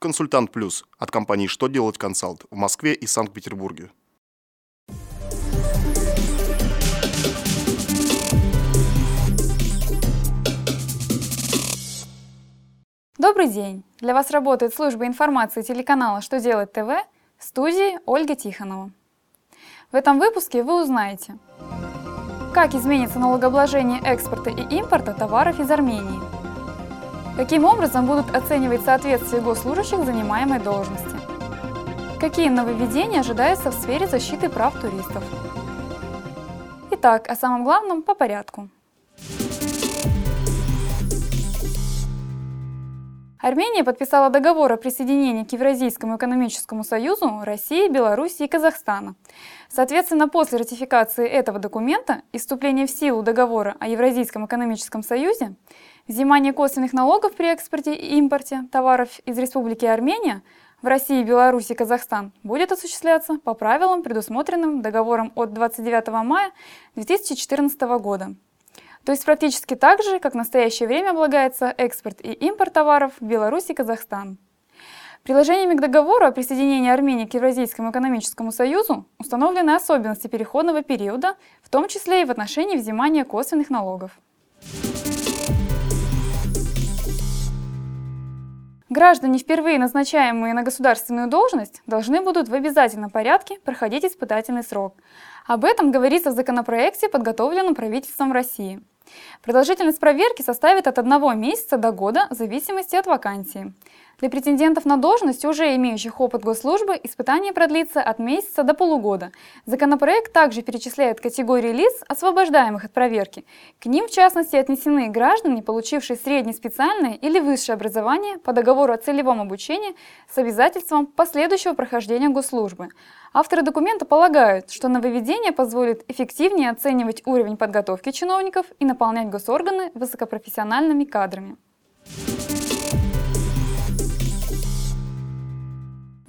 Консультант Плюс от компании «Что делать консалт» в Москве и Санкт-Петербурге. Добрый день! Для вас работает служба информации телеканала «Что делать ТВ» в студии Ольга Тихонова. В этом выпуске вы узнаете, как изменится налогообложение экспорта и импорта товаров из Армении, каким образом будут оценивать соответствие госслужащих занимаемой должности, какие нововведения ожидаются в сфере защиты прав туристов. Итак, о самом главном по порядку – Армения подписала договор о присоединении к Евразийскому экономическому союзу России, Беларуси и Казахстана. Соответственно, после ратификации этого документа и вступления в силу договора о Евразийском экономическом союзе, взимание косвенных налогов при экспорте и импорте товаров из Республики Армения в России, Беларуси и Казахстан будет осуществляться по правилам, предусмотренным договором от 29 мая 2014 года. То есть практически так же, как в настоящее время облагается экспорт и импорт товаров в Беларусь и Казахстан. Приложениями к договору о присоединении Армении к Евразийскому экономическому союзу установлены особенности переходного периода, в том числе и в отношении взимания косвенных налогов. Граждане, впервые назначаемые на государственную должность, должны будут в обязательном порядке проходить испытательный срок. Об этом говорится в законопроекте, подготовленном правительством России. Продолжительность проверки составит от одного месяца до года в зависимости от вакансии. Для претендентов на должность, уже имеющих опыт госслужбы, испытание продлится от месяца до полугода. Законопроект также перечисляет категории лиц, освобождаемых от проверки. К ним, в частности, отнесены граждане, получившие среднее специальное или высшее образование по договору о целевом обучении с обязательством последующего прохождения госслужбы. Авторы документа полагают, что нововведение позволит эффективнее оценивать уровень подготовки чиновников и наполнять госорганы высокопрофессиональными кадрами.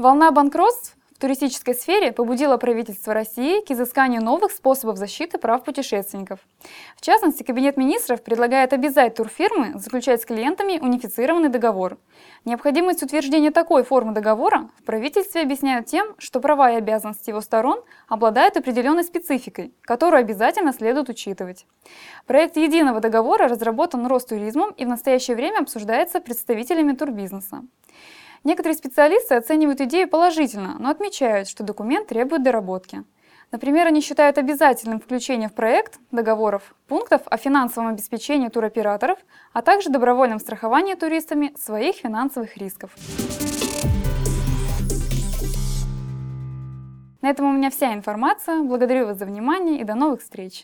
Волна банкротств в туристической сфере побудила правительство России к изысканию новых способов защиты прав путешественников. В частности, Кабинет министров предлагает обязать турфирмы заключать с клиентами унифицированный договор. Необходимость утверждения такой формы договора в правительстве объясняют тем, что права и обязанности его сторон обладают определенной спецификой, которую обязательно следует учитывать. Проект единого договора разработан Ростуризмом и в настоящее время обсуждается представителями турбизнеса. Некоторые специалисты оценивают идею положительно, но отмечают, что документ требует доработки. Например, они считают обязательным включение в проект договоров пунктов о финансовом обеспечении туроператоров, а также добровольном страховании туристами своих финансовых рисков. На этом у меня вся информация. Благодарю вас за внимание и до новых встреч!